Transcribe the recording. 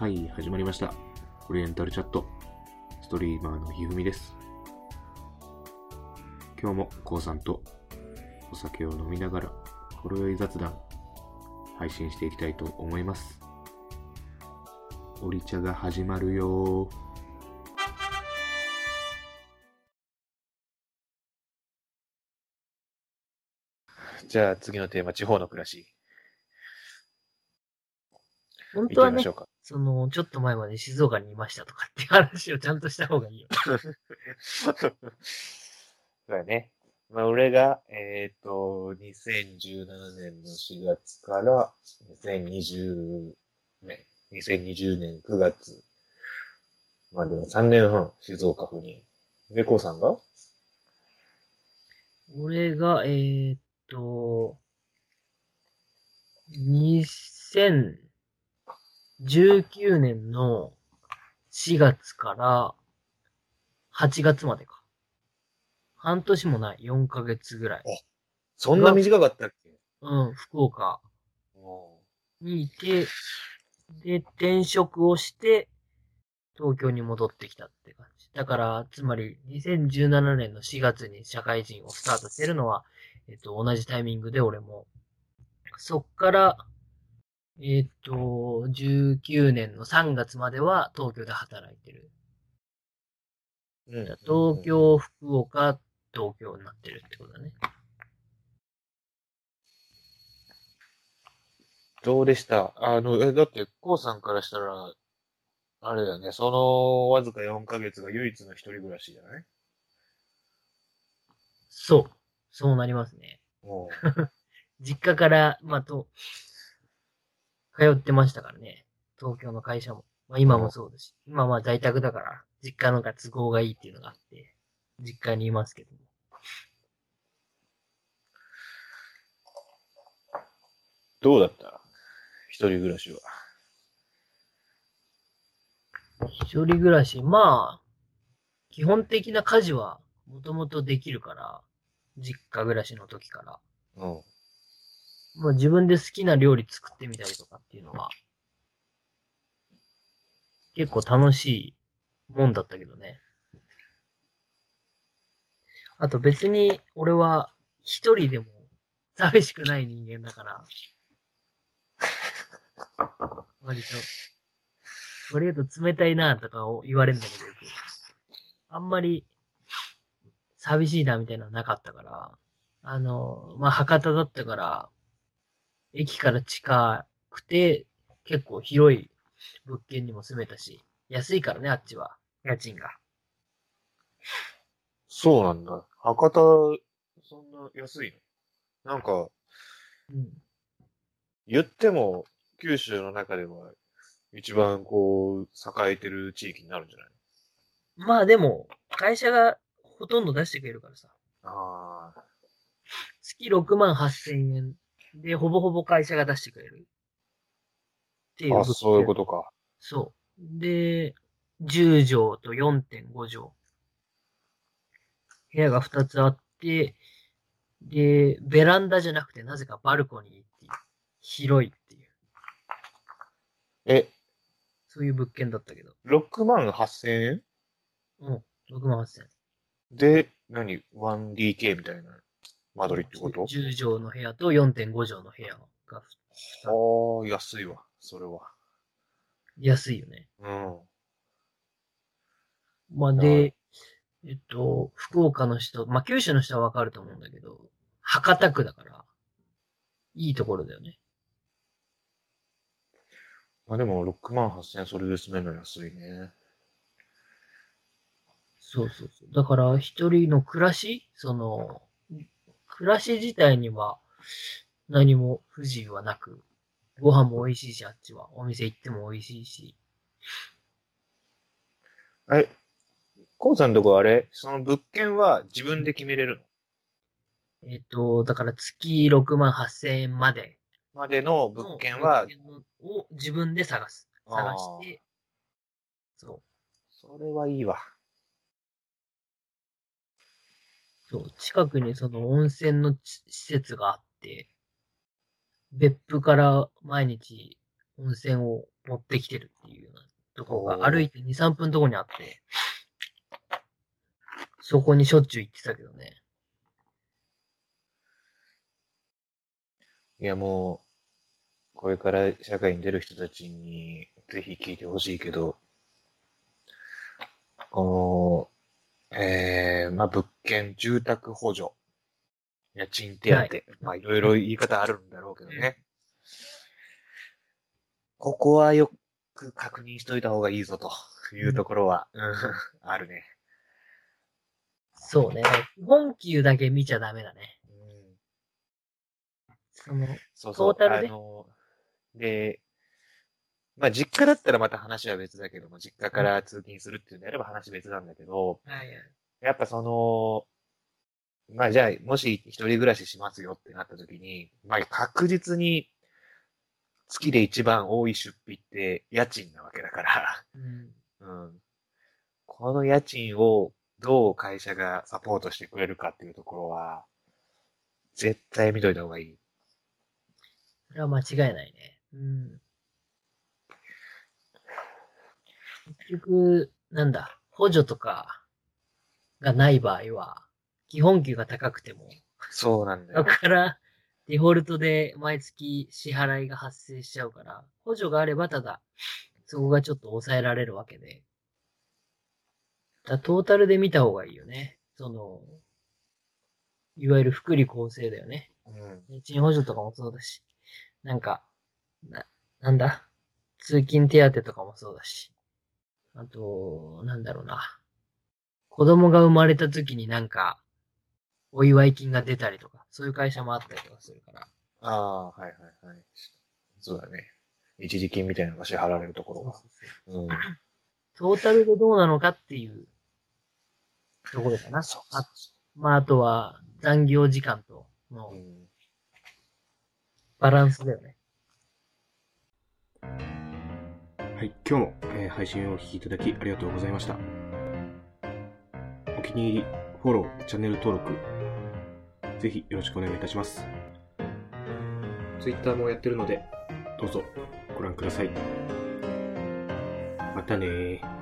はい、始まりました。オリエンタルチャット。ストリーマーのひふみです。今日もこうさんとお酒を飲みながら、ほろ酔い雑談、配信していきたいと思います。オリ茶が始まるよ。じゃあ次のテーマ、地方の暮らし。本当はね、その、ちょっと前まで静岡にいましたとかっていう話をちゃんとした方がいいよ。そうだね。まあ、俺が、えっ、ー、と、2017年の4月から2020年、2020年9月までの3年半、静岡府に。で、こうさんが？俺が、えっ、ー、と、2000、19年の4月から8月までか。半年もない。4ヶ月ぐらい。あ、そんな短かったっけ？うん、福岡にいて、で、転職をして、東京に戻ってきたって感じ。だから、つまり、2017年の4月に社会人をスタートしてるのは、えっと、同じタイミングで俺も。そっから、えっと、19年の3月までは東京で働いてる。う、うん東。京、福岡、東京になってるってことだね。どうでした？あの、え、だって、こうさんからしたら、あれだよね、その、わずか4ヶ月が唯一の一人暮らしじゃない？そう。そうなりますね。も 実家から、まあ、と、通ってましたからね。東京の会社も。まあ今もそうですし。今はまあ在宅だから、実家のが都合がいいっていうのがあって、実家にいますけども。う、どうだった？一人暮らしは。一人暮らし、まあ、基本的な家事はもともとできるから、実家暮らしの時から。うん。まあ自分で好きな料理作ってみたりとかっていうのは、結構楽しいもんだったけどね。あと別に俺は一人でも寂しくない人間だから、割と、割と冷たいなとかを言われるんだけどあんまり寂しいなみたいなのはなかったから、あの、まあ、博多だったから、駅から近くて、結構広い物件にも住めたし、安いからね、あっちは。家賃が。そうなんだ。博多、そんな安いの？なんか、うん。言っても、九州の中では、一番こう、栄えてる地域になるんじゃないまあでも、会社がほとんど出してくれるからさ。ああ。月6万8千円で、ほぼほぼ会社が出してくれる。っていうあ。そういうことか。そう。で、10畳と4.5畳。部屋が2つあって、で、ベランダじゃなくてなぜかバルコニーっていう、広いっていう、え、そういう物件だったけど。6万8千円？うん、6万8000円。で、何 ?1DK みたいな間取りってこと ?10 畳の部屋と4.5畳の部屋がああ、安いわ。それは。安いよね。うん。まあ、はで、えっと、福岡の人、まあ、九州の人はわかると思うんだけど、博多区だから、いいところだよね。まあでも、6万8千円それで住めるの安いね。そうそうそう。だから、一人の暮らし？その、暮らし自体には何も不自由はなく、ご飯も美味しいし、あっちは。お店行っても美味しいし。え、コウさんのとこあれ？その物件は自分で決めれるえっと、だから月6万8千円までのまでのの物件は、物件を自分で探す。探して、そう。それはいいわ。そう、近くにその温泉のち施設があって、別府から毎日温泉を持ってきてるっていうようなところが歩いて2、3分のとこにあって、そこにしょっちゅう行ってたけどね。いや、もう、これから社会に出る人たちにぜひ聞いてほしいけど、この、えー、まあ、物件、住宅補助、家賃手当、はいまあ、いろいろ言い方あるんだろうけどね。ここはよく確認しといた方がいいぞというところは、うん、あるね。そうね。基本給だけ見ちゃダメだね。うんその、そうそう。トータルで？あの、で、まあ実家だったらまた話は別だけども、実家から通勤するっていうんであれば話別なんだけど、はいやっぱその、まあじゃあ、もし一人暮らししますよってなった時に、まあ確実に月で一番多い出費って家賃なわけだから、うん。うん。この家賃をどう会社がサポートしてくれるかっていうところは、絶対見といた方がいい。それは間違いないね。うん。結局、なんだ、補助とかがない場合は、基本給が高くても、そうなんだだよ。から、デフォルトで毎月支払いが発生しちゃうから、補助があればただ、そこがちょっと抑えられるわけで。だトータルで見た方がいいよね。その、いわゆる福利厚生だよね。うん。家賃補助とかもそうだし、なんか、な、なんだ？通勤手当とかもそうだし。あと、なんだろうな。子供が生まれた時になんか、お祝い金が出たりとか、そういう会社もあったりとかするから。ああ、はいはいはい。そうだね。一時金みたいなのが支払われるところが。うん。トータルでどうなのかっていうところかな。そうあまあ、あとは残業時間とのうん。バランスだよね。はい、今日も、えー配信をお聞きいただきありがとうございました。気に入り、フォロー、チャンネル登録、ぜひよろしくお願いいたします。Twitter もやってるので、どうぞご覧ください。またね。